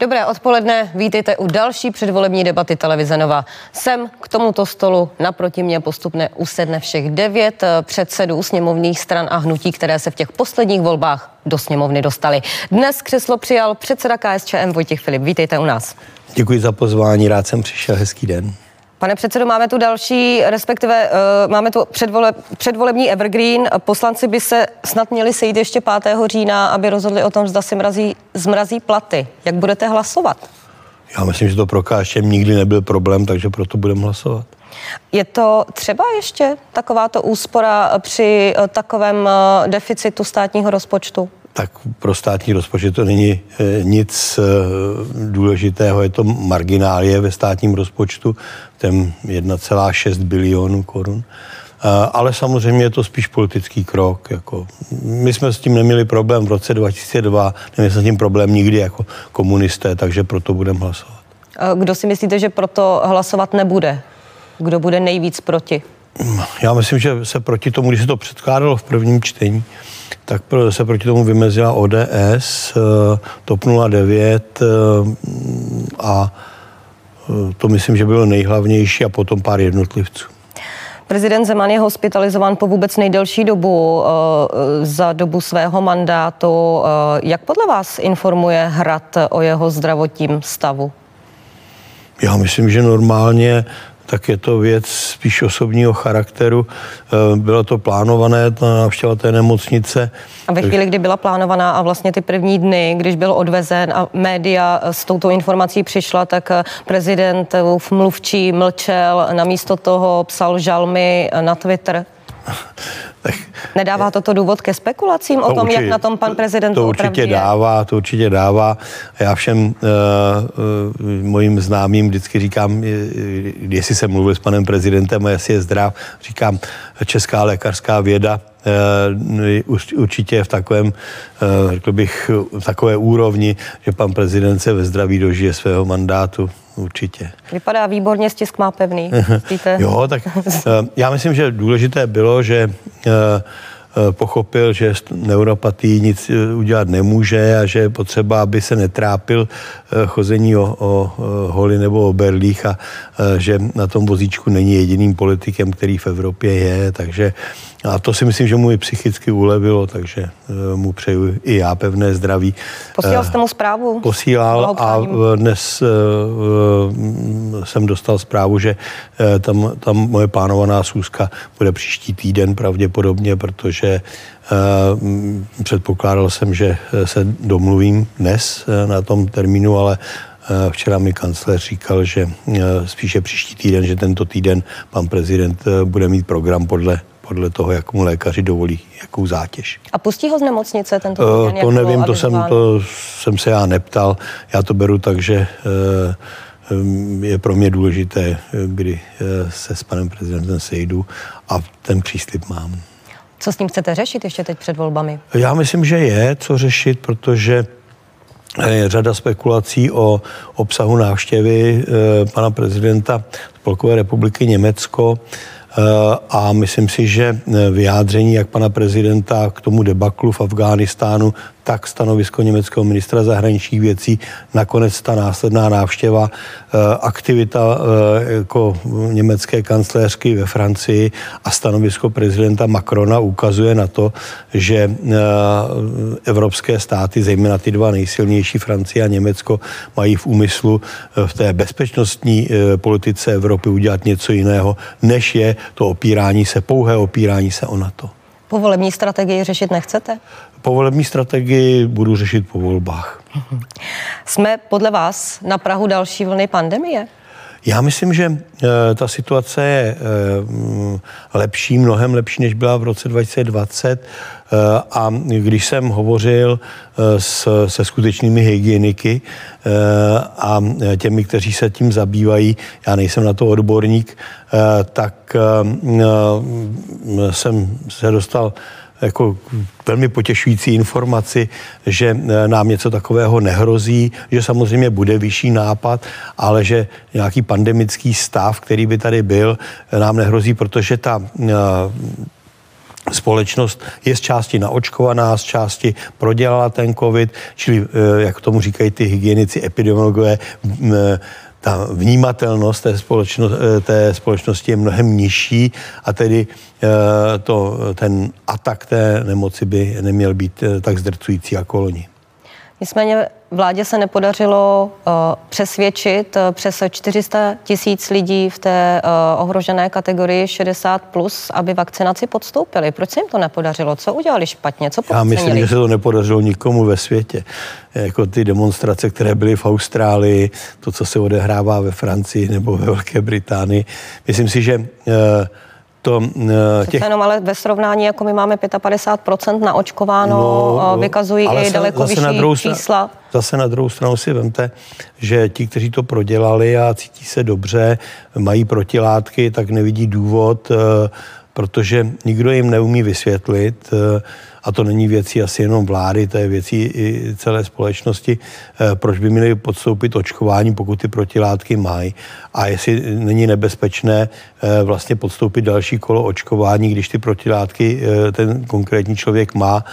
Dobré odpoledne, vítejte u další předvolební debaty televize Nova. Sem k tomuto stolu naproti mě postupně usedne všech devět eh, předsedů sněmovních stran a hnutí, které se v těch posledních volbách do sněmovny dostali. Dnes křeslo přijal předseda KSČM Vojtěch Filip. Vítejte u nás. Děkuji za pozvání, rád jsem přišel, hezký den. Pane předsedo, máme tu další, respektive uh, máme tu předvole, předvolební evergreen. Poslanci by se snad měli sejít ještě 5. října, aby rozhodli o tom, zda si mrazí, zmrazí platy. Jak budete hlasovat? Já myslím, že to pro KSČM nikdy nebyl problém, takže proto budeme hlasovat. Je to třeba ještě takováto úspora při eh, takovém eh, deficitu státního rozpočtu? Tak pro státní rozpočet to není eh, nic eh, důležitého, je to marginálie ve státním rozpočtu, ten 1,6 bilionů korun. Eh, ale samozřejmě je to spíš politický krok. Jako. My jsme s tím neměli problém v roce 2002, neměli jsme s tím problém nikdy jako komunisté, takže proto budeme hlasovat. Kdo si myslíte, že proto hlasovat nebude? Kdo bude nejvíc proti? Já myslím, že se proti tomu, když se to předkládalo v prvním čtení, tak se proti tomu vymezila ODS, eh, TOP 09 eh, a eh, to myslím, že bylo nejhlavnější a potom pár jednotlivců. Prezident Zeman je hospitalizován po vůbec nejdelší dobu za dobu svého mandátu. Jak podle vás informuje Hrad o jeho zdravotním stavu? Já myslím, že normálně tak je to věc spíš osobního charakteru. Eh, bylo to plánované, ta návštěva té nemocnice. A ve chvíli, kdy byla plánovaná a vlastně ty první dny, když byl odvezen a média s touto informací přišla, tak eh, prezident v mluvčí mlčel, namísto toho psal žalmy na Twitter. tak, Nedává toto důvod ke spekulacím to o tom, určitě, jak na tom pan prezident To určitě je? dává, to určitě dává. Já všem uh, uh, mojim známým vždycky říkám, jestli jsem mluvil s panem prezidentem a jestli je zdrav, říkám, česká lékařská věda určitě v takovém, uh, řekl bych, v takové úrovni, že pan prezident se ve zdraví dožije svého mandátu určitě. Vypadá výborně, stisk má pevný. jo, tak já myslím, že důležité bylo, že Eh, pochopil, že s neuropatii nic eh, udělat nemůže a že je potřeba, aby se netrápil eh, chození o, o holy nebo o berlích a že na tom vozíčku není jediným politikem, který v Evropě je, takže a to si myslím, že mu i psychicky ulevilo, takže mu přeju i já pevné zdraví. Posílal jste mu zprávu? Posílal a dnes jsem dostal zprávu, že tam, tam moje plánovaná schůzka bude příští týden pravděpodobně, protože že eh, předpokládal jsem, že se domluvím dnes eh, na tom termínu, ale eh, Včera mi kancler říkal, že spíše příští týden, že tento týden pan prezident bude mít program podle podle toho, jak mu lékaři dovolí, jakou zátěž. A pustí ho z nemocnice tento týden? To nevím, to jsem, to jsem se já neptal. Já to beru tak, že je pro mě důležité, kdy se s panem prezidentem sejdu a ten příslip mám. Co s ním chcete řešit ještě teď před volbami? Já myslím, že je co řešit, protože je řada spekulací o obsahu návštěvy eh, pana prezidenta Spolkové republiky Německo eh, a myslím si, že eh, vyjádření jak pana prezidenta k tomu debaklu v Afghánistánu, tak stanovisko německého ministra zahraničních věcí, nakonec ta následná návštěva, eh, aktivita eh, jako německé kancléřky ve Francii a stanovisko prezidenta Macrona ukazuje na to, že eh, evropské státy, zejména ty dva nejsilnější, Francie a Německo, mají v úmyslu v té bezpečnostní politice Evropy udělat něco jiného, než je to opírání se, pouhé opírání se o NATO. Povolební strategii řešit nechcete? Povolební strategii budu řešit po volbách. Jsme podle vás na Prahu další vlny pandemie? Já myslím, že e, ta situace je e, lepší, mnohem lepší, než byla v roce 2020. E, a když jsem hovořil s, se skutečnými hygieniky a těmi, kteří se tím zabývají, já nejsem na to odborník, tak e, jsem se dostal jako velmi potěšující informaci, že eh, nám něco takového nehrozí, že samozřejmě bude vyšší nápad, ale že nějaký pandemický stav, který by tady byl, eh, nám nehrozí, protože ta eh, společnost je z části naočkovaná, z části prodělala ten covid, čili, jak tomu říkají ty hygienici, epidemiologové, ta vnímatelnost té, společnost, té společnosti je mnohem nižší a tedy to, ten atak té nemoci by neměl být tak zdrcující jako loni. Nicméně vládě se nepodařilo uh, přesvědčit uh, přes 400 tisíc lidí v té uh, ohrožené kategorii 60+, plus, aby vakcinaci podstoupili. Proč se jim to nepodařilo? Co udělali špatně? Co Já myslím, že se to nepodařilo nikomu ve světě. Jako ty demonstrace, které byly v Austrálii, to, co se odehrává ve Francii nebo ve Velké Británii. Myslím si, že uh, to... Eh, těch... Jenom ale ve srovnání, jako my máme 55% naočkováno, no, eh, vykazují i daleko zase vyšší na druhou čísla. Zase na druhou stranu si vemte, že ti, kteří to prodělali a cítí se dobře, mají protilátky, tak nevidí důvod, eh, protože nikdo jim neumí vysvětlit, a to není věcí asi jenom vlády, to je věcí i celé společnosti, eh, proč by měli podstoupit očkování, pokud ty protilátky mají. A jestli není nebezpečné eh, vlastně podstoupit další kolo očkování, když ty protilátky eh, ten konkrétní člověk má,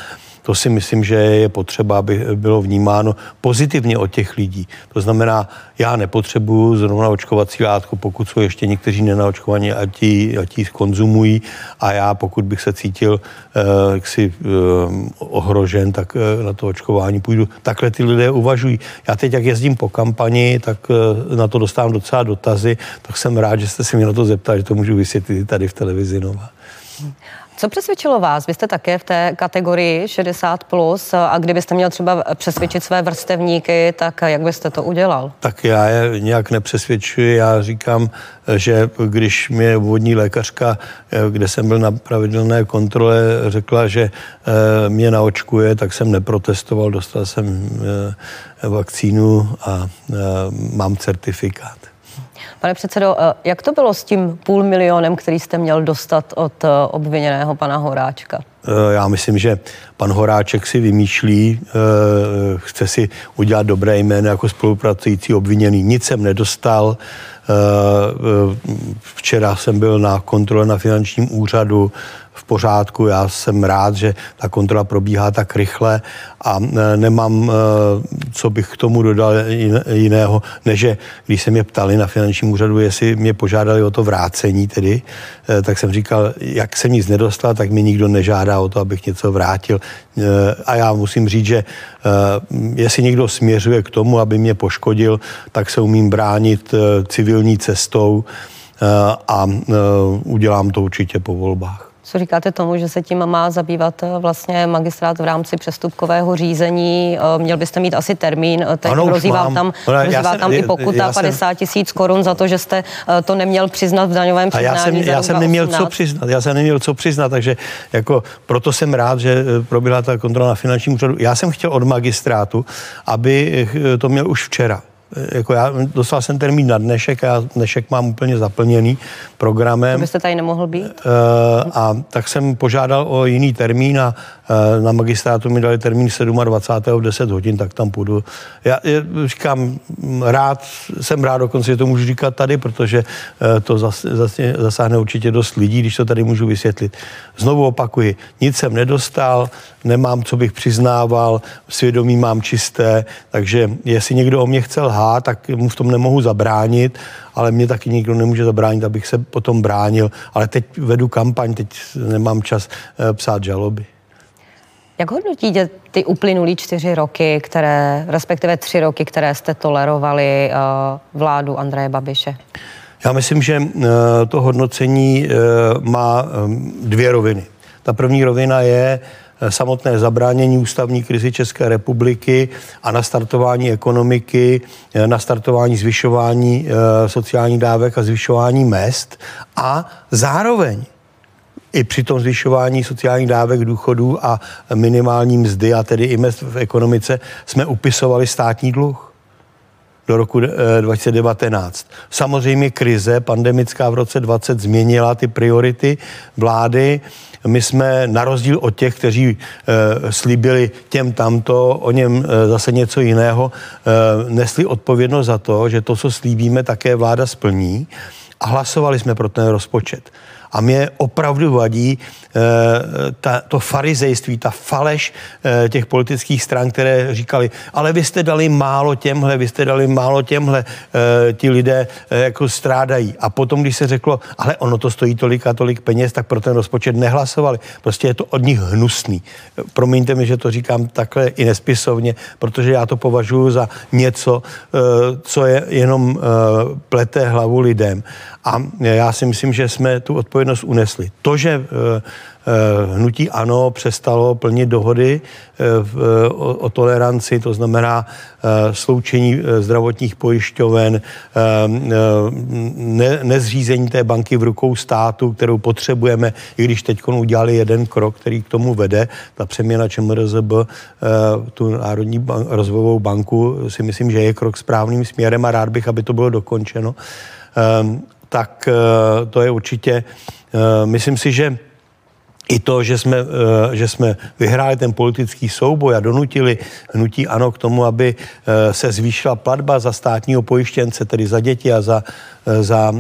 to si myslím, že je potřeba, aby bylo vnímáno pozitivně od těch lidí. To znamená, já nepotřebuju zrovna očkovací látku, pokud jsou ještě někteří nenaočkovaní, a ti, a ti konzumují a já, pokud bych se cítil eh, jaksi eh, ohrožen, tak eh, na to očkování půjdu. Takhle ty lidé uvažují. Já teď, jak jezdím po kampani, tak eh, na to dostávám docela dotazy, tak jsem rád, že jste si mě na to zeptali, že to můžu vysvětlit tady v televizi Nova. Co přesvědčilo vás? Vy jste také v té kategorii 60 plus a kdybyste měl třeba přesvědčit své vrstevníky, tak jak byste to udělal? Tak já je nějak nepřesvědčuji. Já říkám, že když mě vodní lékařka, kde jsem byl na pravidelné kontrole, řekla, že eh, mě naočkuje, tak jsem neprotestoval, dostal jsem eh, vakcínu a eh, mám certifikát. Pane předsedo, eh, jak to bylo s tím půl milionem, který jste měl dostat od eh, obviněného pana Horáčka? Eh, já myslím, že pan Horáček si vymýšlí, chce si udělat dobré jméno jako spolupracující obviněný. Nic jsem nedostal. Včera jsem byl na kontrole na finančním úřadu v pořádku. Já jsem rád, že ta kontrola probíhá tak rychle a nemám, co bych k tomu dodal jiného, než že když se mě ptali na finančním úřadu, jestli mě požádali o to vrácení tedy, tak jsem říkal, jak jsem nic nedostal, tak mi nikdo nežádá o to, abych něco vrátil. A já musím říct, že jestli někdo směřuje k tomu, aby mě poškodil, tak se umím bránit civilní cestou a udělám to určitě po volbách. Co říkáte tomu, že se tím má zabývat eh, vlastně magistrát v rámci přestupkového řízení? Eh, měl byste mít asi termín, eh, teď ano, hrozí vám tam, hrozí vám tam i pokuta 50 tisíc korun za to, že jste to neměl přiznat v daňovém přiznání. A já jsem, já jsem neměl co přiznat, já jsem neměl co přiznat, takže jako proto jsem rád, že proběhla ta kontrola na finančním úřadu. Já jsem chtěl od magistrátu, aby to měl už včera jako já dostal jsem termín na dnešek a já dnešek mám úplně zaplněný programem. Byste tady nemohl být? Uh, a tak jsem požádal o jiný termín a uh, na magistrátu mi dali termín 27. v 10 hodin, tak tam půjdu. Já, já říkám, rád, jsem rád dokonce, že to můžu říkat tady, protože uh, to zas, zas, zasáhne určitě dost lidí, když to tady můžu vysvětlit. Znovu opakuji, nic jsem nedostal, nemám, co bych přiznával, svědomí mám čisté, takže jestli někdo o mě chce lhát, tak mu v tom nemohu zabránit, ale mě taky nikdo nemůže zabránit, abych se potom bránil. Ale teď vedu kampaň, teď nemám čas eh, psát žaloby. Jak hodnotíte ty uplynulý čtyři roky, které, respektive tři roky, které jste tolerovali uh, vládu Andreje Babiše? Já myslím, že uh, to hodnocení má dvě roviny. Ta první rovina je, Eh, samotné zabránění ústavní krizi České republiky a nastartování ekonomiky, eh, nastartování zvyšování eh, sociálních dávek a zvyšování mest a zároveň i při tom zvyšování sociálních dávek, důchodů a minimální mzdy a tedy i mest v ekonomice jsme upisovali státní dluh do roku 2019. Samozřejmě krize pandemická v roce 20 změnila ty priority vlády my jsme na rozdíl od těch, kteří e, slíbili těm tamto, o něm e, zase něco jiného, e, nesli odpovědnost za to, že to, co slíbíme, také vláda splní. a hlasovali jsme pro ten rozpočet. A mě opravdu vadí eh, ta, to farizejství, ta faleš eh, těch politických stran, které říkali, ale vy jste dali málo těmhle, vy jste dali málo těmhle, eh, ti lidé jako strádají. A potom, když se řeklo, ale ono to stojí tolik a tolik peněz, tak pro ten rozpočet nehlasovali. Prostě je to od nich hnusný. Promiňte mi, že to říkám takhle i nespisovně, protože já to považuji za něco, co je jenom plete hlavu lidem. A já si myslím, že jsme tu odpovědnost unesli. To, že eh, eh, hnutí ANO přestalo plnit dohody eh, o, toleranci, to znamená sloučení zdravotních pojišťoven, ne, nezřízení té banky v rukou státu, kterou potřebujeme, i když teď udělali jeden krok, který k tomu vede, ta přeměna ČMRZB, tu Národní rozvojovou banku, si myslím, že je krok správným směrem a rád bych, aby to bylo dokončeno tak eh, to je určitě, eh, myslím si, že i to, že jsme, eh, že jsme vyhráli ten politický souboj a donutili hnutí ANO k tomu, aby se zvýšila platba za státního pojištěnce, tedy za děti a za, za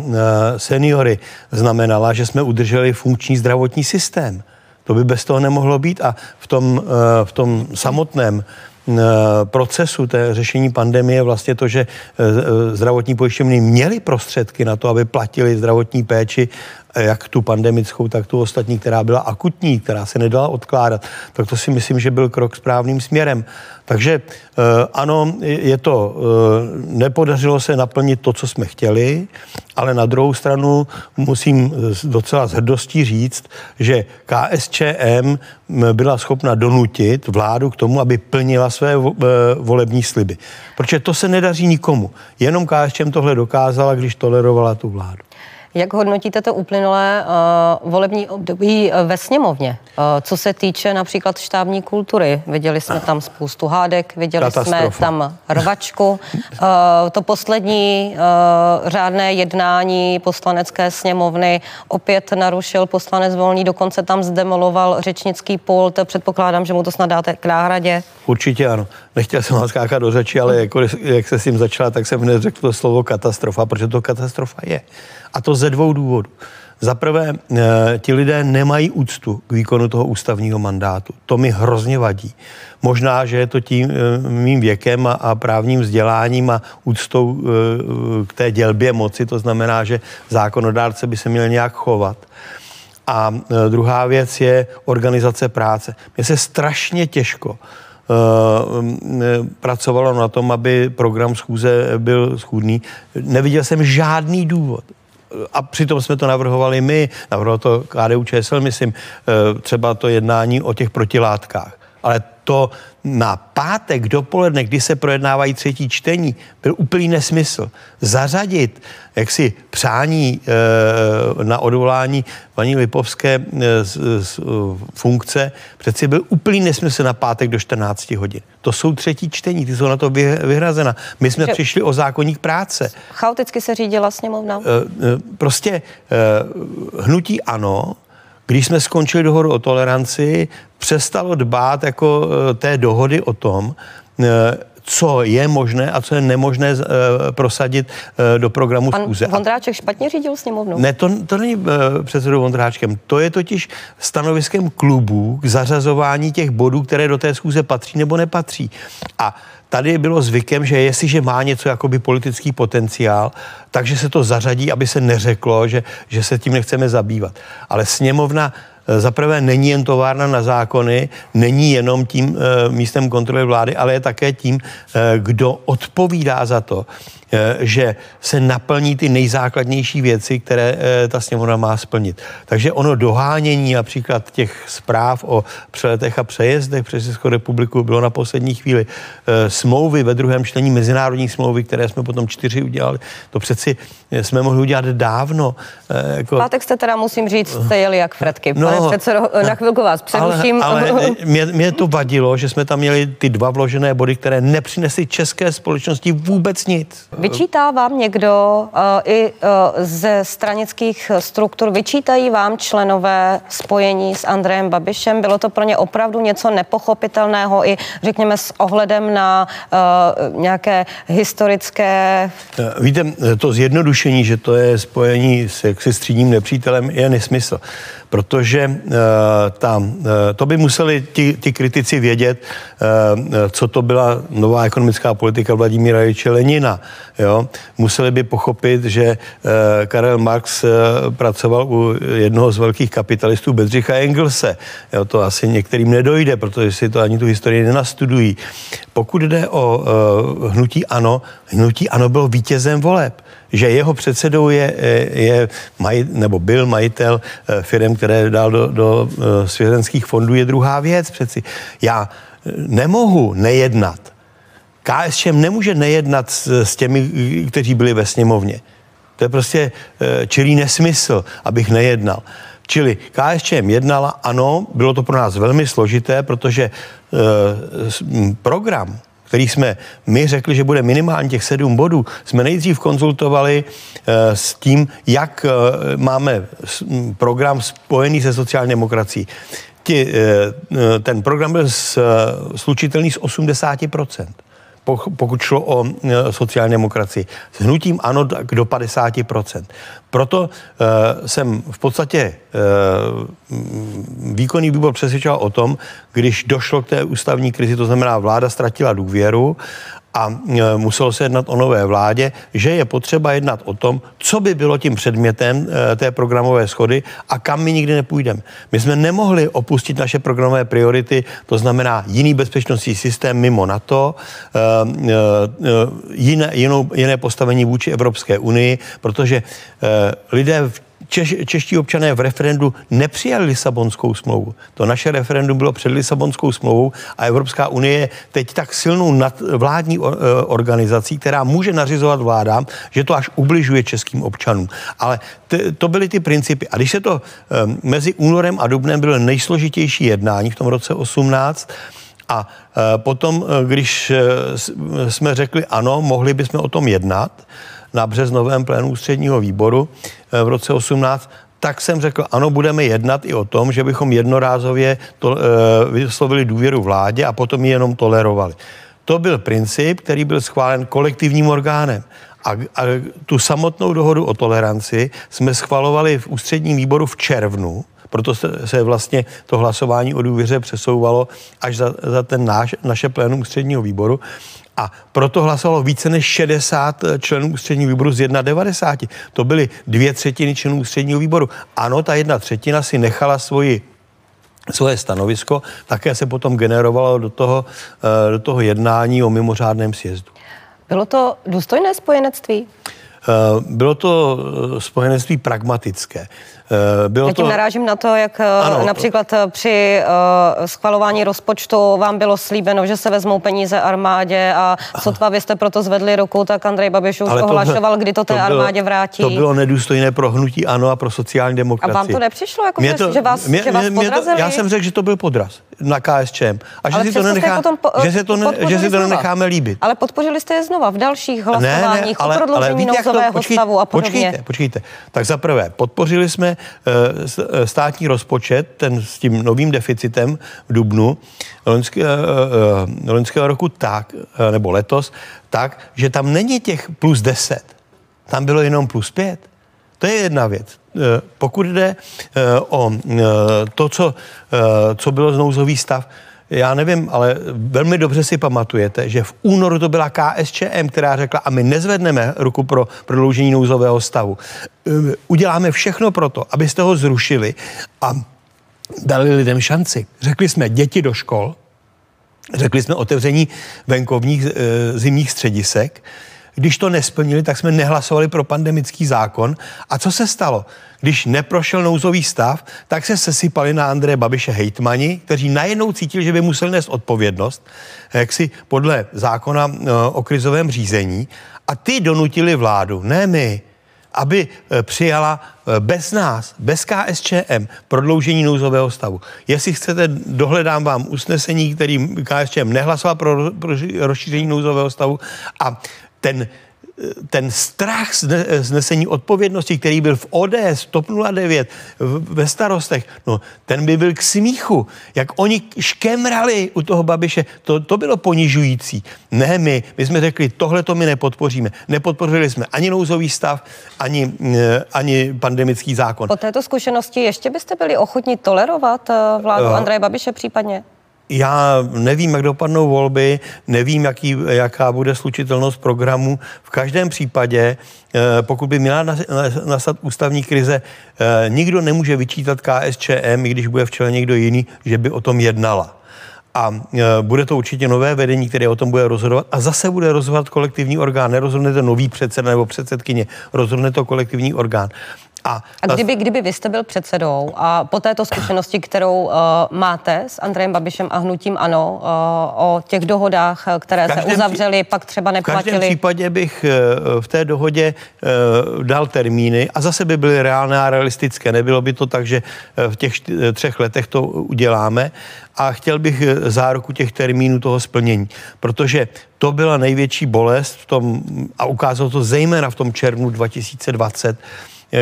seniory, znamenala, že jsme udrželi funkční zdravotní systém. To by bez toho nemohlo být a v tom, v tom samotném procesu té řešení pandemie vlastně to, že eh, eh, zdravotní pojišťovny měly prostředky na to, aby platili zdravotní péči jak tu pandemickou, tak tu ostatní, která byla akutní, která se nedala odkládat, tak to si myslím, že byl krok správným směrem. Takže ano, je to, nepodařilo se naplnit to, co jsme chtěli, ale na druhou stranu musím docela s hrdostí říct, že KSČM byla schopna donutit vládu k tomu, aby plnila své volební sliby. Protože to se nedaří nikomu. Jenom KSČM tohle dokázala, když tolerovala tu vládu. Jak hodnotíte to uplynulé uh, volební období uh, ve sněmovně? Uh, co se týče například štábní kultury, viděli jsme tam spoustu hádek, viděli jsme tam rvačku. Uh, to poslední uh, řádné jednání poslanecké sněmovny opět narušil poslanec Volný, dokonce tam zdemoloval řečnický pult. Předpokládám, že mu to snad dáte k náhradě. Určitě ano. Nechtěl jsem vás skákat do řeči, ale jako, jak se s tím začala, tak jsem neřekl to slovo katastrofa, protože to katastrofa je. A to ze dvou důvodů. Za prvé, eh, ti lidé nemají úctu k výkonu toho ústavního mandátu. To mi hrozně vadí. Možná, že je to tím eh, mým věkem a, a právním vzděláním a úctou eh, k té dělbě moci, to znamená, že zákonodárce by se měl nějak chovat. A druhá věc je organizace práce. Mně se strašně těžko pracovalo na tom, aby program schůze byl schůdný. Neviděl jsem žádný důvod, a přitom jsme to navrhovali my, navrhoval to KDU ČSL, myslím, eh, třeba to jednání o těch protilátkách. Ale to na pátek dopoledne, kdy se projednávají třetí čtení, byl úplný nesmysl. Zařadit jaksi přání e, na odvolání paní Lipovské e, z, z funkce přeci byl úplný nesmysl na pátek do 14 hodin. To jsou třetí čtení, ty jsou na to vyhrazena. My jsme že přišli o zákonník práce. Chaoticky se řídila sněmovna? E, e, prostě e, hnutí ano, když jsme skončili dohodu o toleranci, přestalo dbát jako e, té dohody o tom, e, co je možné a co je nemožné uh, prosadit do programu Pan schůze. Vondráček špatně řídil sněmovnu? Ne, to, to není uh, předsedou Vondráčkem. To je totiž stanoviskem klubů k zařazování těch bodů, které do té schůze patří nebo nepatří. A tady bylo zvykem, že jestliže má něco jakoby politický potenciál, takže se to zařadí, aby se neřeklo, že, že se tím nechceme zabývat. Ale sněmovna Eh, za prvé není jen továrna na zákony, není jenom tím e, místem kontroly vlády, ale je také tím, e, kdo odpovídá za to, že se naplní ty nejzákladnější věci, které ta sněmovna má splnit. Takže ono dohánění například těch zpráv o přeletech a přejezdech přes Českou republiku bylo na poslední chvíli. Smlouvy ve druhém čtení, mezinárodní smlouvy, které jsme potom čtyři udělali, to přeci jsme mohli udělat dávno. Jako... Pátek jste teda, musím říct, jste jeli jak fretky. No, Pane no, předsedo, na chvilku vás přeruším. Ale, ale mě, mě to vadilo, že jsme tam měli ty dva vložené body, které nepřinesly české společnosti vůbec nic. Vyčítá vám někdo uh, i uh, ze stranických struktur, vyčítají vám členové spojení s Andrejem Babišem? Bylo to pro ně opravdu něco nepochopitelného i, řekněme, s ohledem na uh, nějaké historické... Víte, to zjednodušení, že to je spojení s jaksi střídním nepřítelem, je nesmysl protože uh, ta, uh, to by museli ti, ti kritici vědět, uh, co to byla nová ekonomická politika Vladimíra Ječe Lenina. Jo? Museli by pochopit, že Karel Marx pracoval u jednoho z velkých kapitalistů Bedřicha Engelse. Jo? To asi některým nedojde, protože si to ani tu historii nenastudují. Pokud jde o hnutí ANO, hnutí ANO bylo vítězem voleb že jeho předsedou je, je maj, nebo byl majitel eh, firm, které dal do, do eh, svěřenských fondů, je druhá věc přeci. Já eh, nemohu nejednat. KSČM nemůže nejednat s, s těmi, kteří byli ve sněmovně. To je prostě čilý nesmysl, abych nejednal. Čili KSČM jednala, ano, bylo to pro nás velmi složité, protože e, program který jsme my řekli, že bude minimálně těch sedm bodů, jsme nejdřív konzultovali eh, s tím, jak eh, máme program spojený se sociální demokracií. Eh, ten program byl slučitelný z 80% pokud šlo o e, sociální demokracii. S hnutím ano do 50%. Proto uh, jsem v podstatě uh, výkonný výbor přesvědčoval o tom, když došlo k té ústavní krizi, to znamená vláda ztratila důvěru a e, muselo se jednat o nové vládě, že je potřeba jednat o tom, co by bylo tím předmětem e, té programové schody a kam my nikdy nepůjdeme. My jsme nemohli opustit naše programové priority, to znamená jiný bezpečnostní systém mimo NATO, e, jiné, jinou, jiné postavení vůči Evropské unii, protože lidé v Češ, čeští občané v referendu nepřijali Lisabonskou smlouvu. To naše referendum bylo před Lisabonskou smlouvou a Evropská unie je teď tak silnou nadvládní eh, organizací, která může nařizovat vládám, že to až ubližuje českým občanům. Ale t, to byly ty principy. A když se to um, mezi únorem a dubnem bylo nejsložitější jednání v tom roce 18, a potom, když jsme řekli ano, mohli bychom o tom jednat, na březnovém plénu ústředního výboru eh, v roce 18, tak jsem řekl, ano, budeme jednat i o tom, že bychom jednorázově to, e, vyslovili důvěru vládě a potom ji jenom tolerovali. To byl princip, který byl schválen kolektivním orgánem. A, a tu samotnou dohodu o toleranci jsme schvalovali v ústředním výboru v červnu, proto se, se vlastně to hlasování o důvěře přesouvalo až za, za ten náš, naše plénum ústředního výboru. A proto hlasovalo více než 60 členů ústředního výboru z 91. To byly dvě třetiny členů ústředního výboru. Ano, ta jedna třetina si nechala svoji svoje stanovisko, také se potom generovalo do toho, eh, do toho jednání o mimořádném sjezdu. Bylo to důstojné spojenectví? Eh, bylo to eh, spojenectví pragmatické. Eh, bylo Já tím to... narážím na to, jak ano. například při schvalování rozpočtu vám bylo slíbeno, že se vezmou peníze armádě a sotva vy jste proto zvedli ruku, tak Andrej Babiš už Ale ohlašoval, kdy to té to bylo, armádě vrátí. To bylo nedůstojné pro hnutí ANO a pro sociální demokracii. A vám to nepřišlo, jako mě to, že vás, mě, že vás mě, podrazili? To, já jsem řekl, že to byl podraz na KSČM. A že, si to, nenechá, po, že, se to ne, že si to nenecháme líbit. Ale podpořili jste je znova v dalších hlasováních ne, ne, ale, o prodloužení nouzového počkej, stavu a podobně. Počkejte, počkejte. Tak za prvé, podpořili jsme uh, státní rozpočet, ten s tím novým deficitem v Dubnu loňského, uh, loňského roku tak, nebo letos, tak, že tam není těch plus 10. Tam bylo jenom plus 5. To je jedna věc. Pokud jde o to, co, co bylo z nouzový stav, já nevím, ale velmi dobře si pamatujete, že v únoru to byla KSČM, která řekla, a my nezvedneme ruku pro prodloužení nouzového stavu. Ehm, uděláme všechno pro to, abyste ho zrušili a dali lidem šanci. Řekli jsme děti do škol, řekli jsme otevření venkovních e, zimních středisek, když to nesplnili, tak jsme nehlasovali pro pandemický zákon. A co se stalo? Když neprošel nouzový stav, tak se sesypali na Andreje Babiše hejtmani, kteří najednou cítili, že by museli nést odpovědnost, jak si podle zákona eh, o krizovém řízení, a ty donutili vládu, ne my, aby eh, přijala eh, bez nás, bez KSČM, prodloužení nouzového stavu. Jestli chcete, dohledám vám usnesení, který KSČM nehlasoval pro, pro rozšíření nouzového stavu a ten ten strach z nesení odpovědnosti, který byl v ODS, TOP 09, ve starostech, no, ten by byl k smíchu. Jak oni škemrali u toho Babiše, to, to bylo ponižující. Ne my, my jsme řekli, tohle to my nepodpoříme. Nepodpořili jsme ani nouzový stav, ani, eh, ani pandemický zákon. Po této zkušenosti ještě byste byli ochotni tolerovat eh, vládu uh, Andreje Babiše případně? Já nevím, jak dopadnou volby, nevím, jaký, jaká bude slučitelnost programu. V každém případě, eh, pokud by měla nastat ústavní krize, eh, nikdo nemůže vyčítat KSČM, i když bude v čele někdo jiný, že by o tom jednala. A eh, bude to určitě nové vedení, které o tom bude rozhodovat. A zase bude rozhodovat kolektivní orgán. Nerozhodne to nový předseda nebo předsedkyně, rozhodne to kolektivní orgán. A, a kdyby, kdyby vy jste byl předsedou a po této zkušenosti, kterou uh, máte s Andrejem Babišem a hnutím ANO uh, o těch dohodách, které se uzavřely, pak třeba neplatili. V každém případě bych uh, v té dohodě uh, dal termíny a zase by byly reálné a realistické. Nebylo by to tak, že v těch třech letech to uděláme a chtěl bych záruku těch termínů toho splnění, protože to byla největší bolest v tom, a ukázalo to zejména v tom červnu 2020,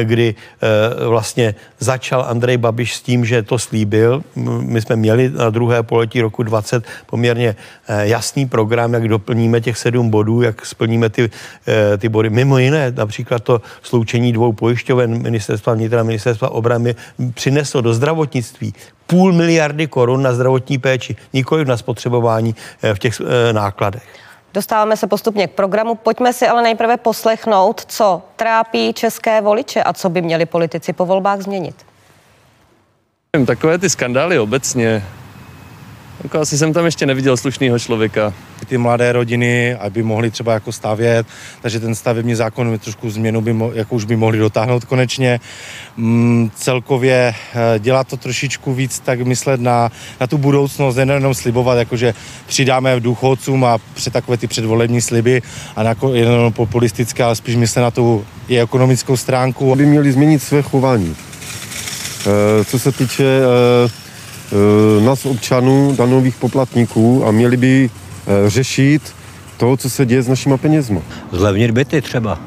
kdy eh, vlastně začal Andrej Babiš s tím, že to slíbil. My jsme měli na druhé poletí roku 20 poměrně eh, jasný program, jak doplníme těch sedm bodů, jak splníme ty, eh, ty body. Mimo jiné, například to sloučení dvou pojišťoven ministerstva vnitra, ministerstva obrany přineslo do zdravotnictví půl miliardy korun na zdravotní péči, nikoli na spotřebování v těch nákladech. Dostáváme se postupně k programu. Pojďme si ale nejprve poslechnout, co trápí české voliče a co by měli politici po volbách změnit. Takové ty skandály obecně, jako asi jsem tam ještě neviděl slušného člověka. Ty mladé rodiny, aby mohly třeba jako stavět, takže ten stavební zákon trošku změnu by, mo, jako už by mohli dotáhnout konečně. Mm, celkově eh, dělat to trošičku víc, tak myslet na, na tu budoucnost, nejenom slibovat, jakože přidáme důchodcům a před takové ty předvolební sliby a na, jenom populistické, ale spíš myslet na tu i ekonomickou stránku. Aby měli změnit své chování. E, co se týče e, Eh, nás občanů, danových poplatníků a měli by eh, řešit to, co se děje s našimi penězmi. Zlevnit byty třeba.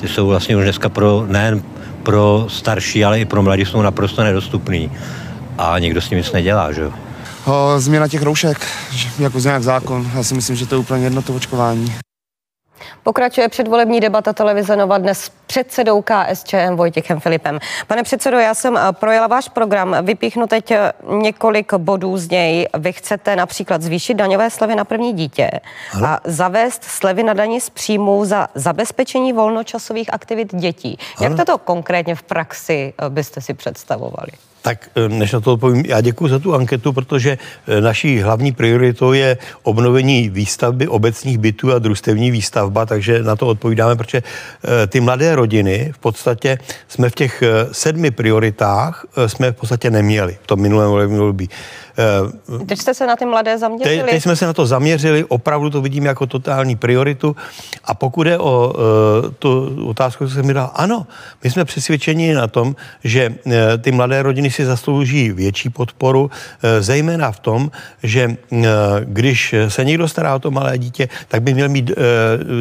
Ty jsou vlastně už dneska pro, nejen pro starší, ale i pro mladí jsou naprosto nedostupný. A nikdo s tím nic nedělá, že jo? Změna těch roušek, jako nějak zákon. Já si myslím, že to je úplně jedno to očkování. Pokračuje předvolební debata televize Nova dnes s předsedou KSČM Vojtěchem Filipem. Pane předsedo, já jsem eh, projela váš program, vypíchnu teď eh, několik bodů z něj. Vy chcete například zvýšit daňové slevy na první dítě ano. a zavést slevy na daní z příjmů za zabezpečení volnočasových aktivit dětí. Ano. Jak to konkrétně v praxi eh, byste si představovali? Tak eh, než na to odpovím, já děkuji za tu anketu, protože eh, naší hlavní prioritou je obnovení výstavby obecních bytů a družstevní výstavba, takže na to odpovídáme, protože eh, ty mladé rodiny v podstatě jsme v těch sedmi prioritách jsme v podstatě neměli v tom minulém období. Eh, teď jste se na ty mladé zaměřili? Teď, teď jsme se na to zaměřili, opravdu to vidím jako totální prioritu. A pokud je o uh, tu otázku, co jsem mi dal, ano, my jsme přesvědčeni na tom, že uh, ty mladé rodiny si zaslouží větší podporu, uh, zejména v tom, že uh, když se někdo stará o to malé dítě, tak by měl mít uh,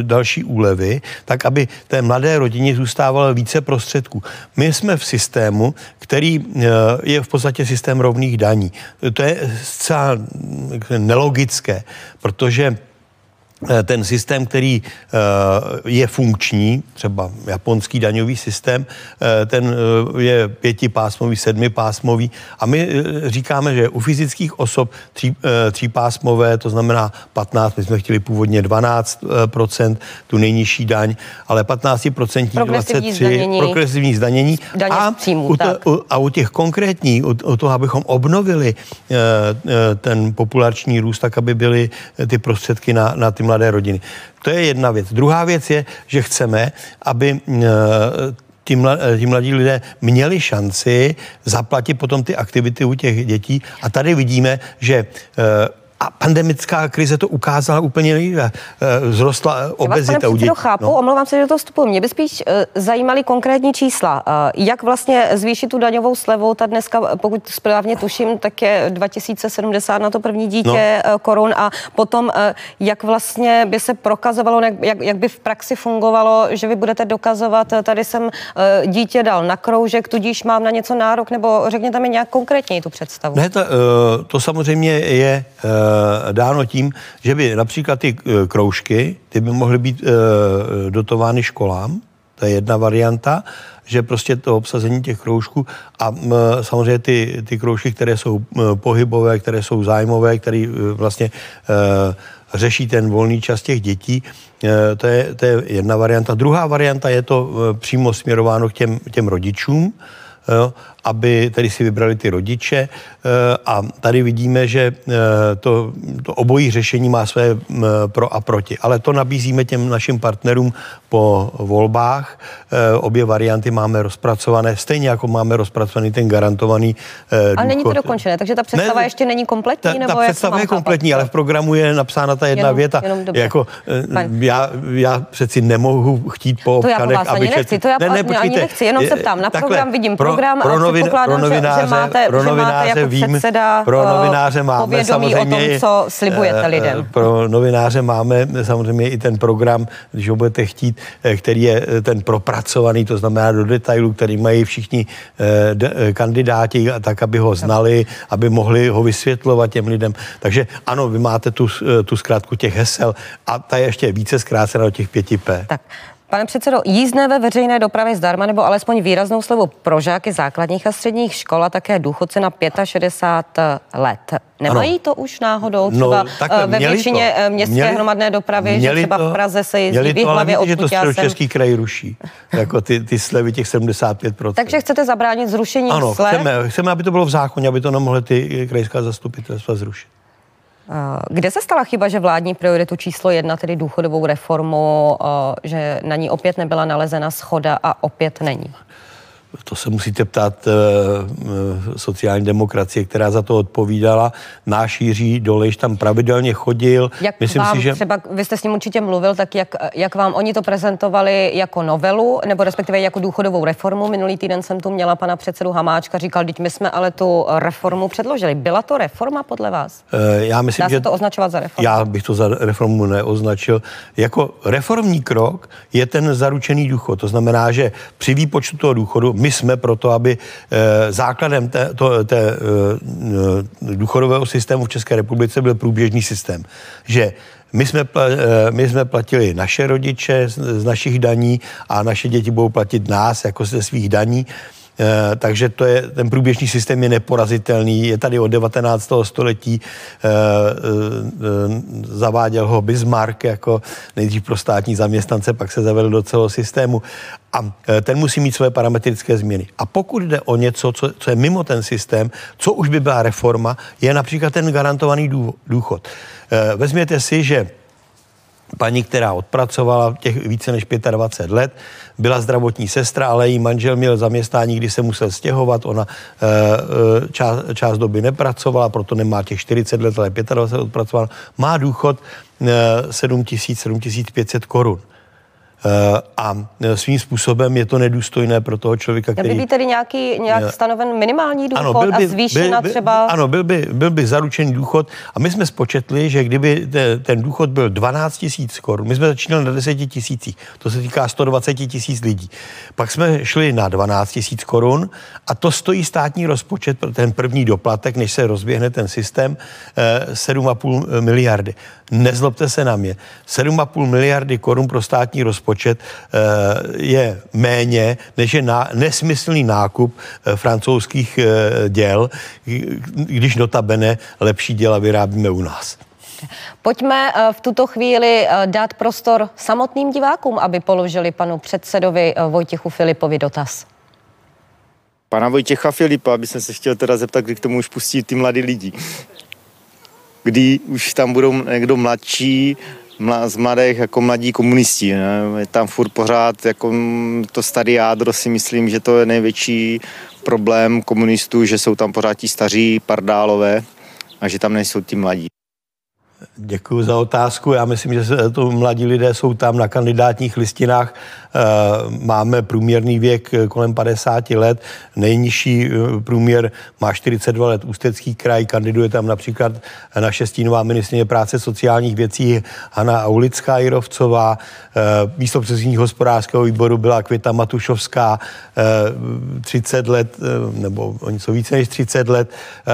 další úlevy, tak aby té mladé rodině zůstávalo více prostředků. My jsme v systému, který uh, je v podstatě systém rovných daní. To je je zcela nelogické, protože Eh, ten systém, který eh, je funkční, třeba japonský daňový systém, eh, ten je pětipásmový, sedmipásmový a my říkáme, že u fyzických osob tří, třípásmové, to znamená 15, my jsme chtěli původně 12 tu nejnižší daň, ale 15% 23 zdanění, progresivní zdanění a, příjmu, u to, u, a u těch konkrétních, u, u toho, abychom obnovili ten populační růst, tak aby byly ty prostředky na, na ty mladé rodiny. To je jedna věc. Druhá věc je, že chceme, aby eh, ti, mladí, ti mladí lidé měli šanci zaplatit potom ty aktivity u těch dětí. A tady vidíme, že eh, A pandemická krize to ukázala úplně nejde. Zrostla obezita u dětí. chápu, no. omlouvám se, že do toho vstupuji. Mě by spíš zajímaly konkrétní čísla. Jak vlastně zvýšit tu daňovou slevu? Ta dneska, pokud správně tuším, tak je 2070 na to první dítě no. korun a potom jak vlastně by se prokazovalo, jak, jak by v praxi fungovalo, že vy budete dokazovat, tady jsem dítě dal na kroužek, tudíž mám na něco nárok, nebo řekněte mi nějak konkrétně tu představu. Ne, to, to samozřejmě je dáno tím, že by například ty kroužky, ty by mohly být dotovány školám, to je jedna varianta, že prostě to obsazení těch kroužků a samozřejmě ty, ty kroužky, které jsou pohybové, které jsou zájmové, které vlastně řeší ten volný čas těch dětí, to je, to je jedna varianta. Druhá varianta je to přímo směrováno k těm, těm rodičům, aby tedy si vybrali ty rodiče eh, a tady vidíme, že eh, to, to obojí řešení má své pro a proti. Ale to nabízíme těm našim partnerům po volbách. Eh, obě varianty máme rozpracované, stejně jako máme rozpracovaný ten garantovaný důchod. Ale není to dokončené, takže ta představa ne, ještě není kompletní? Ta, nebo ta představa je kompletní, ale v programu je napsána ta jedna jenom, věta. Jenom jako, já, já přeci nemohu chtít po to občanech, já po aby nechci, to já ne, ne, počkejte, ani nechci, jenom se ptám. Na takhle, program vidím pro, program pro, pro novin, pro novináře, že máte, pro novináře že máte jako vím, předseda pro novináře máme samozřejmě, o tom, co slibujete eh, lidem. Pro novináře máme samozřejmě i ten program, když ho budete chtít, eh, který je eh, ten propracovaný, to znamená do detailu, který mají všichni kandidáti, tak, aby ho znali, aby mohli ho vysvětlovat těm lidem. Takže ano, vy máte tu, tu zkrátku těch hesel a ta je ještě více zkrácena do těch 5P. Tak. Pane předsedo, jízdné ve veřejné dopravě zdarma nebo alespoň výraznou slevu pro žáky základních a středních škol a také důchodce na 65 let. Nemají ano. to už náhodou no, třeba no, takhle, ve většině to. městské měli, hromadné dopravy, že třeba to, v Praze se jezdí v hlavě, že to středočeský kraj ruší, jako ty, ty slevy těch 75%. Takže chcete zabránit zrušení ano, slev? Chceme, chceme, aby to bylo v zákoně, aby to nemohly ty krajská zastupitelstva zrušit. Kde se stala chyba, že vládní prioritu číslo jedna, tedy důchodovou reformu, že na ní opět nebyla nalezena schoda a opět není? To se musíte ptát e, sociální demokracie, která za to odpovídala. Náš Jiří Dolejš tam pravidelně chodil. Jak Myslím vám, si, že... třeba, vy jste s ním určitě mluvil, tak jak, jak vám oni to prezentovali jako novelu, nebo respektive jako důchodovou reformu? Minulý týden jsem tu měla pana předsedu Hamáčka, říkal, teď my jsme ale tu reformu předložili. Byla to reforma podle vás? E, já myslím, Dá že... se to označovat za reformu? Já bych to za reformu neoznačil. Jako reformní krok je ten zaručený důchod. To znamená, že při výpočtu toho důchodu my jsme proto, aby eh, základem té, to, té eh, důchodového systému v České republice byl průběžný systém. Že my jsme, eh, my jsme platili naše rodiče z našich daní a naše děti budou platit nás jako ze svých daní. Eh, takže to je, ten průběžný systém je neporazitelný, je tady od 19. století, eh, eh, zaváděl ho Bismarck jako nejdřív pro státní zaměstnance, pak se zavedl do celého systému a ten musí mít své parametrické změny. A pokud jde o něco, co, co je mimo ten systém, co už by byla reforma, je například ten garantovaný důchod. Vezměte si, že paní, která odpracovala těch více než 25 let, byla zdravotní sestra, ale její manžel měl zaměstnání, kdy se musel stěhovat, ona e, část, část doby nepracovala, proto nemá těch 40 let, ale 25 odpracovala, má důchod e, 7 7500 korun. Eh, a svým způsobem je to nedůstojné pro toho člověka, který... Byl by tedy nějaký, nějak stanoven minimální důchod ano, byl by, a zvýšena byl, třeba... Ano, byl by, byl by zaručený důchod a my jsme spočetli, že kdyby te, ten důchod byl 12 tisíc korun, my jsme začínali na 10 tisících, to se týká 120 tisíc lidí. Pak jsme šli na 12 tisíc korun a to stojí státní rozpočet pro ten první doplatek, než se rozběhne ten systém, 7,5 miliardy. Nezlobte se na mě. 7,5 miliardy korun pro státní rozpočet eh, je méně, než je na, nesmyslný nákup eh, francouzských eh, děl, když notabene lepší děla vyrábíme u nás. Pojďme v tuto chvíli dát prostor samotným divákům, aby položili panu předsedovi Vojtěchu Filipovi dotaz. Pana Vojtěcha Filipa, aby jsem se chtěl teda zeptat, kdy k tomu už pustí ty mladí lidi kdy už tam budou někdo mladší, z mladých jako mladí komunisti. Ne? Je tam furt pořád jako to starý jádro si myslím, že to je největší problém komunistů, že jsou tam pořád ti staří pardálové a že tam nejsou ti mladí. Děkuji za otázku. Já myslím, že to mladí lidé jsou tam na kandidátních listinách. Eh, Máme průměrný věk eh, kolem 50 let. Nejnižší eh, průměr má 42 let Ústecký kraj. Kandiduje tam například naše stínová ministrině práce sociálních věcí Hana Aulická Jirovcová. Místo předsedkyní hospodářského výboru byla Květa Matušovská. eh, 30 let, nebo o něco více než 30 let.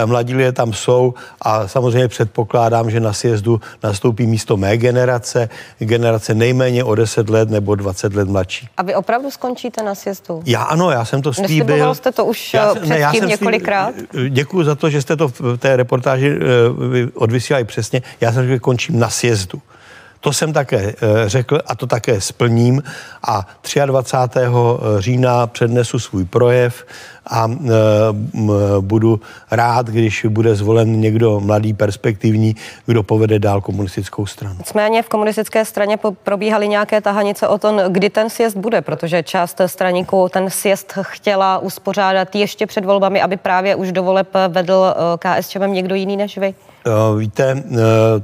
Mladí lidé tam jsou a samozřejmě předpokládám, že na sjezdu nastoupí místo mé generace, generace nejméně o 10 let nebo 20 let mladší. A vy opravdu skončíte na sjezdu? Já ano, já jsem to slíbil. Nesliboval jste to už, eh, předtím několikrát? Děkuji za to, že jste to v té reportáži eh, vy odvysílali přesně. Já jsem řekl, že končím na sjezdu. To jsem také eh, řekl a to také splním a 23. října přednesu svůj projev a eh, budu rád, když bude zvolen někdo mladý, perspektivní, kdo povede dál komunistickou stranu. Nicméně v komunistické straně probíhaly nějaké tahanice o tom, kdy ten sjezd bude, protože část straníků ten sjezd chtěla uspořádat ještě před volbami, aby právě už do voleb vedl eh, KSČM někdo jiný než vy. Eh, Víte, eh,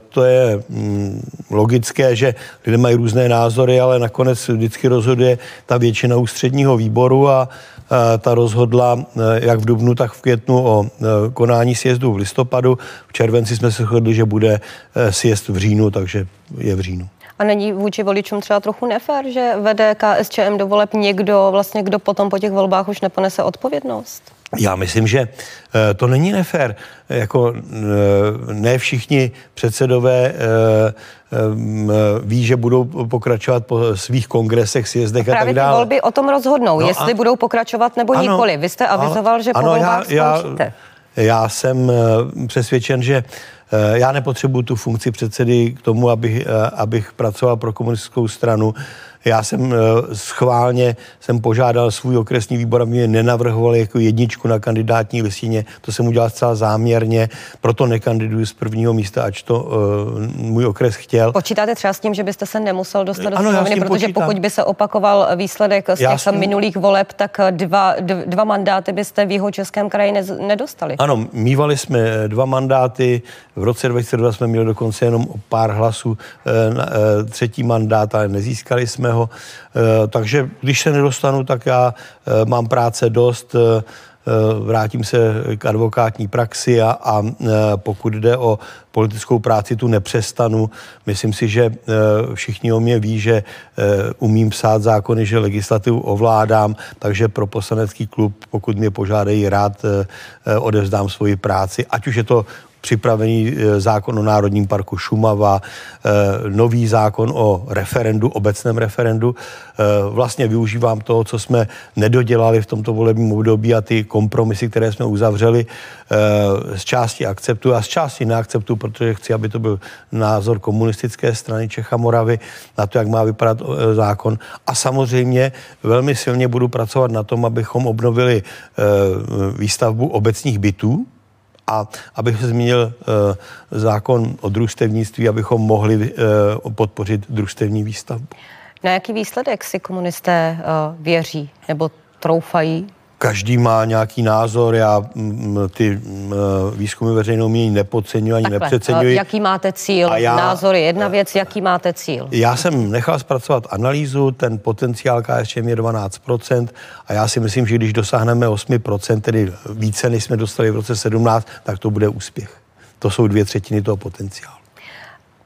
to je mm, logické, že lidé mají různé názory, ale nakonec vždycky rozhoduje ta většina ústředního výboru a eh, ta rozhodla jak v dubnu, tak v květnu o konání sjezdu v listopadu. V červenci jsme se shodli, že bude sjezd v říjnu, takže je v říjnu. A není vůči voličům třeba trochu nefér, že vede KSČM do voleb někdo, vlastně kdo potom po těch volbách už neponese odpovědnost? Já myslím, že eh, to není nefér. Jako eh, ne všichni předsedové eh, ví, že budou pokračovat po svých kongresech, sjezdech a Právě tak ty dále. volby o tom rozhodnou, No jestli a- budou pokračovat nebo Ano, nikoli. Vy jste avizoval, ale- že po ano, volbách já, skončíte. já, já jsem přesvědčen, že já nepotřebuji tu funkci předsedy k tomu, abych, eh, abych pracoval pro komunistickou stranu. Já jsem eh, schválně jsem požádal svůj okresní výbor, aby mě nenavrhovali jako jedničku na kandidátní listině. To jsem udělal zcela záměrně, proto nekandiduji z prvního místa, ač to uh, můj okres chtěl. Počítáte třeba s tím, že byste se nemusel dostat do Ano, sněmovny, protože počítám. pokud by se opakoval výsledek z těch tím- minulých voleb, tak dva, d- dva mandáty byste v jeho českém kraji nez- nedostali. Ano, mývali jsme eh, dva mandáty, v roce 2002 jsme měli dokonce jenom o pár hlasů eh, na eh, třetí mandát, ale nezískali jsme ho. Eh, Takže když se nedostanu, tak já eh, mám práce dost, eh, vrátím se k advokátní praxi a, a pokud jde o politickou práci, tu nepřestanu. Myslím si, že všichni o mě ví, že umím psát zákony, že legislativu ovládám, takže pro poslanecký klub, pokud mě požádají, rád odevzdám svoji práci, ať už je to připravený eh, zákon o Národním parku Šumava, eh, nový zákon o referendu, obecném referendu. Eh, Vlastně využívám toho, co jsme nedodělali v tomto volebním období a ty kompromisy, které jsme uzavřeli, z části akceptuju a z části neakceptuju, protože chci, aby to byl názor komunistické strany Čech a Moravy na to, jak má vypadat zákon. A samozřejmě velmi silně budu pracovat na tom, abychom obnovili výstavbu obecních bytů, a abych zmínil eh, zákon o družstevnictví, abychom mohli eh, podpořit družstevní výstavbu. Na jaký výsledek si komunisté uh, věří nebo troufají? Každý má nějaký názor, já mm, ty mm, výzkumy veřejnou mínění nepodceňuji ani Takhle, nepřeceňuji. eh, jaký máte cíl? A já- Názor je jedna věc, jaký máte cíl? Já jsem nechal zpracovat analýzu, ten potenciál KSČM je 12% a já si myslím, že když dosáhneme 8%, tedy více, než jsme dostali v roce 17, tak to bude úspěch. To jsou dvě třetiny toho potenciálu.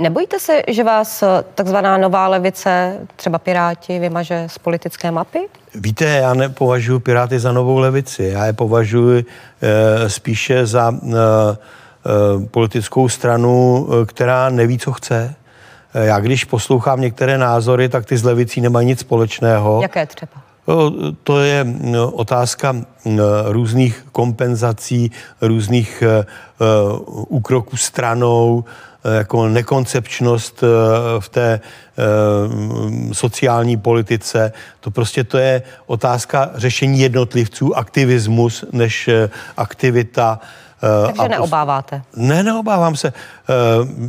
Nebojíte se, že vás eh, takzvaná nová levice, třeba Piráti, vymaže z politické mapy? Víte, já nepovažuji Piráty za novou levici. Já je považuji e, spíše za e, e, politickou stranu, která neví, co chce. Já když poslouchám některé názory, tak ty z levicí nemají nic společného. Jaké třeba? To je no, otázka mm, různých kompenzací, různých úkroků stranou, jako nekoncepčnost eh, v té eh, sociální politice. To prostě to je otázka řešení jednotlivců, aktivismus než eh, aktivita. eh, Takže a neobáváte. ne, neobávám se. Eh,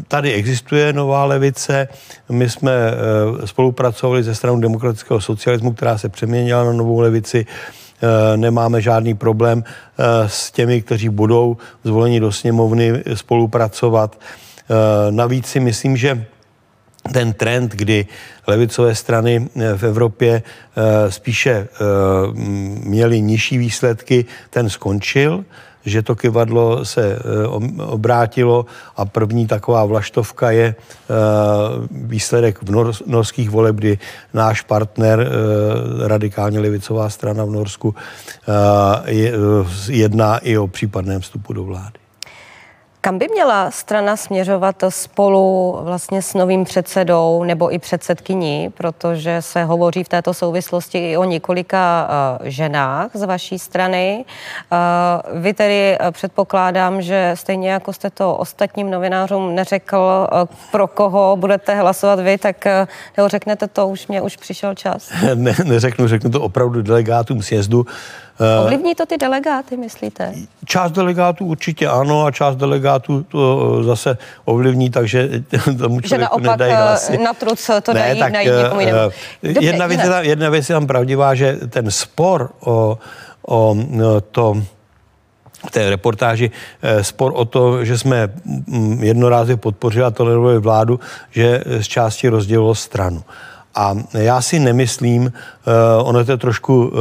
Tady existuje nová levice. My jsme eh, spolupracovali se stranou demokratického socialismu, která se přeměnila na novou levici. Eh, Nemáme žádný problém eh, s těmi, kteří budou zvoleni do sněmovny spolupracovat. Navíc si myslím, že ten trend, kdy levicové strany v Evropě spíše měly nižší výsledky, ten skončil že to kyvadlo se obrátilo a první taková vlaštovka je výsledek v norských voleb, kdy náš partner, radikálně levicová strana v Norsku, jedná i o případném vstupu do vlády. Kam by měla strana směřovat spolu vlastně s novým předsedou nebo i předsedkyní, protože se hovoří v této souvislosti i o několika uh, ženách z vaší strany. Uh, vy tedy uh, předpokládám, že stejně jako jste to ostatním novinářům neřekl, pro koho budete hlasovat vy, tak nebo řeknete to, už mě už přišel čas. ne, neřeknu, řeknu to opravdu delegátům sjezdu. Eh, Ovlivní to ty delegáty, myslíte? Část delegátů určitě ano a část delegátů to eh, zase ovlivní, takže tomu člověku že naopak nedají eh, hlasy. na truc to ne, dají, tak, dají někomu jinému. Dobře, jedna, věc je tam, jedna věc je tam pravdivá, že ten spor o, o to v té reportáži spor o to, že jsme mm, jednorázově podpořili a tolerovali vládu, že z části rozdělilo stranu. A já si nemyslím, uh, ono je to trošku uh,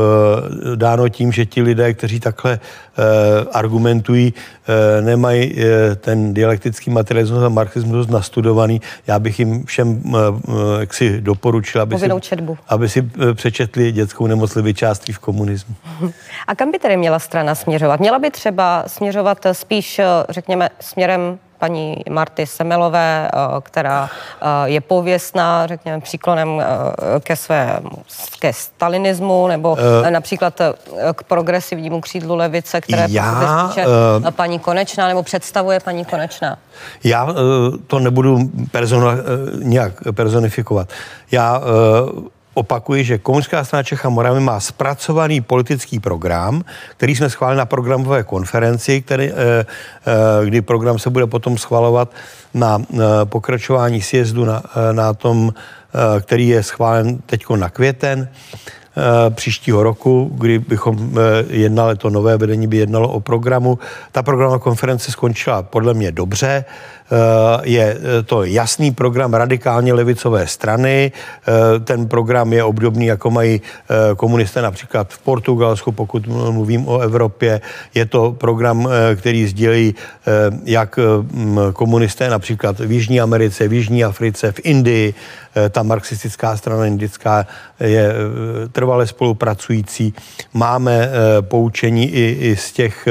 dáno tím, že ti lidé, kteří takhle uh, argumentují, nemají ten dialektický materialismus a marxismus nastudovaný. Já bych jim všem jaksi doporučil, aby si, četbu. aby si přečetli dětskou nemoc v komunismu. A kam by tedy měla strana směřovat? Měla by třeba směřovat spíš, řekněme, směrem paní Marty Semelové, eh, která eh, je pověstná, řekněme, příklonem eh, ke své ke stalinismu, nebo uh, například k progresivnímu křídlu levice, které já, uh, paní Konečná, nebo představuje paní Konečná. Já uh, to nebudu persona, uh, nějak personifikovat. Já uh, opakuji, že Komunistická strana Čecha Moravy má zpracovaný politický program, který jsme schválili na programové konferenci, který, eh, eh, kdy program se bude potom schvalovat na eh, pokračování sjezdu na, na tom, který je schválen teď na květen příštího roku, kdy bychom jednali, to nové vedení by jednalo o programu. Ta programová konference skončila podle mě dobře. Eh, je eh, to jasný program radikálně levicové strany. Eh, ten program je obdobný, jako mají komunisté například v Portugalsku, pokud mluvím o Evropě. Je to program, který sdělí jak komunisté například v Jižní Americe, v Jižní Africe, v Indii. Ta marxistická strana indická je trvale spolupracující. Máme poučení i, i z těch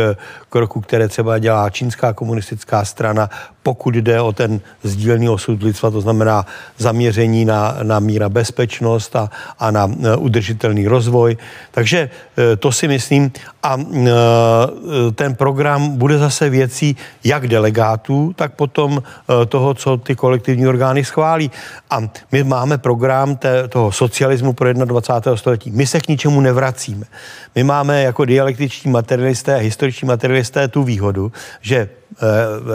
kroků, které třeba dělá čínská komunistická strana, pokud jde o ten sdílný osud lidstva, to znamená zaměření na, na míra bezpečnost a, a na e, udržitelný rozvoj. Takže e, to si myslím. A e, ten program bude zase věcí jak delegátů, tak potom toho, co ty kolektivní orgány schválí. A my máme program té, toho socialismu pro 21. století. My se k ničemu nevracíme. My máme jako dialektičtí materialisté a historičtí materialisté tu výhodu, že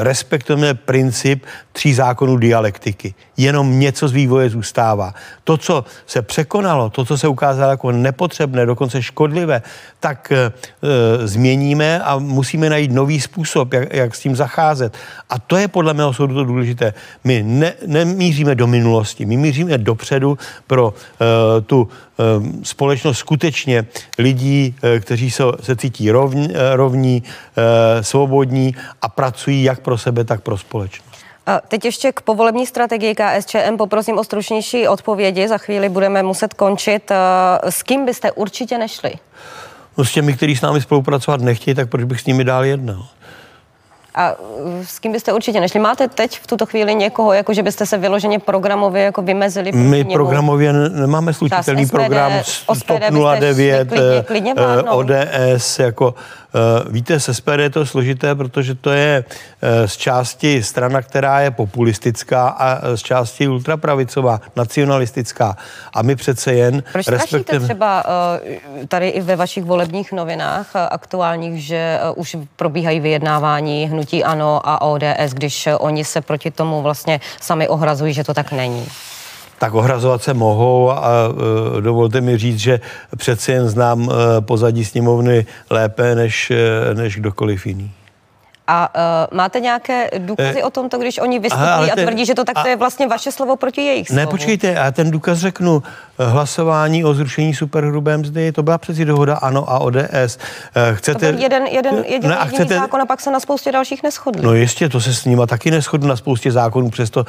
respektujeme princip tří zákonů dialektiky. Jenom něco z vývoje zůstává. To, co se překonalo, to, co se ukázalo jako nepotřebné, dokonce škodlivé, tak e, změníme a musíme najít nový způsob, jak, jak s tím zacházet. A to je podle mého soudu to důležité. My ne, nemíříme do minulosti, my míříme dopředu pro e, tu e, společnost skutečně lidí, e, kteří se, se cítí rovní, e, rovní e, svobodní a pracují jak pro sebe, tak pro společnost. A teď ještě k povolební strategii KSČM poprosím o stručnější odpovědi. Za chvíli budeme muset končit. S kým byste určitě nešli? No s těmi, kteří s námi spolupracovat nechtějí, tak proč bych s nimi dál jednal? A s kým byste určitě nešli? Máte teď v tuto chvíli někoho, jako že byste se vyloženě programově jako vymezili? My němu? programově nemáme slučitelný program STOP 09, klidně, klidně ODS, jako Eh, víte, s SPD je to složité, protože to je eh, z části strana, která je populistická a eh, z části ultrapravicová, nacionalistická. A my přece jen Proč respektive... třeba tady i ve vašich volebních novinách aktuálních, že už probíhají vyjednávání hnutí ANO a ODS, když oni se proti tomu vlastně sami ohrazují, že to tak není? Tak ohrazovat se mohou a e, dovolte mi říct, že přeci jen znám e, pozadí sněmovny lépe než, e, než kdokoliv jiný. A uh, máte nějaké důkazy Eh, o tomto, když oni vystupují a ten- tvrdí, že to tak a- to je vlastně vaše slovo proti jejich slovu? Ne, počkejte, já ten důkaz řeknu. Hlasování o zrušení superhrubé mzdy, to byla přeci dohoda ANO a ODS. Eh, To Chcete... byl jeden, jeden, jeden Ne, a jediný chcete- zákon a pak se na spoustě dalších neschodli. No jistě, to se s nima taky neschodnu na spoustě zákonů, přesto uh,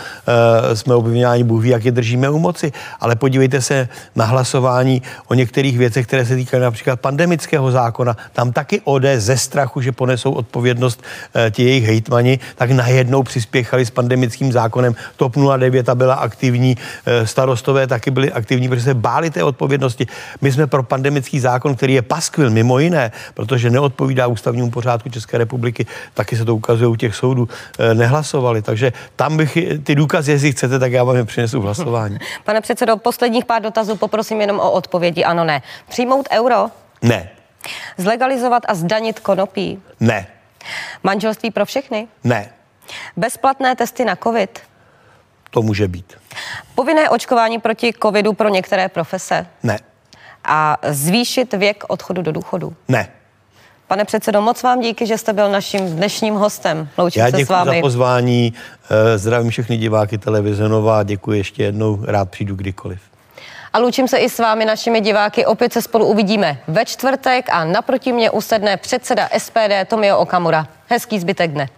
jsme obviněni Bůh ví, jak je držíme u moci. Ale podívejte se na hlasování o některých věcech, které se týkají například pandemického zákona. Tam taky ODS ze strachu, že ponesou odpovědnost ti jejich hejtmani, tak najednou přispěchali s pandemickým zákonem. TOP 09 a byla aktivní, uh, starostové taky byli aktivní, protože se báli té odpovědnosti. My jsme pro pandemický zákon, který je paskvil mimo jiné, protože neodpovídá ústavnímu pořádku České republiky, taky se to ukazuje u těch soudů, eh, nehlasovali. Takže tam bych ty důkazy, jestli chcete, tak já vám je přinesu v hlasování. Pane předsedo, posledních pár dotazů poprosím jenom o odpovědi. Ano, ne. Přijmout euro, Ne, zlegalizovat a zdanit konopí, ne, manželství pro všechny, ne, bezplatné testy na covid, to může být. povinné očkování proti covidu pro některé profese Ne, a zvýšit věk odchodu do důchodu. ne. Pane předsedo, moc vám díky, že jste byl naším dnešním hostem. Loučím Já se s děkuji za vámi. pozvání, eh, zdravím všechny diváky televize Nova, děkuji ještě jednou, rád přijdu kdykoliv. A loučím se i s vámi, našimi diváky. Opět se spolu uvidíme ve čtvrtek a naproti mě usedne předseda SPD Tomio Okamura. Hezký zbytek dne.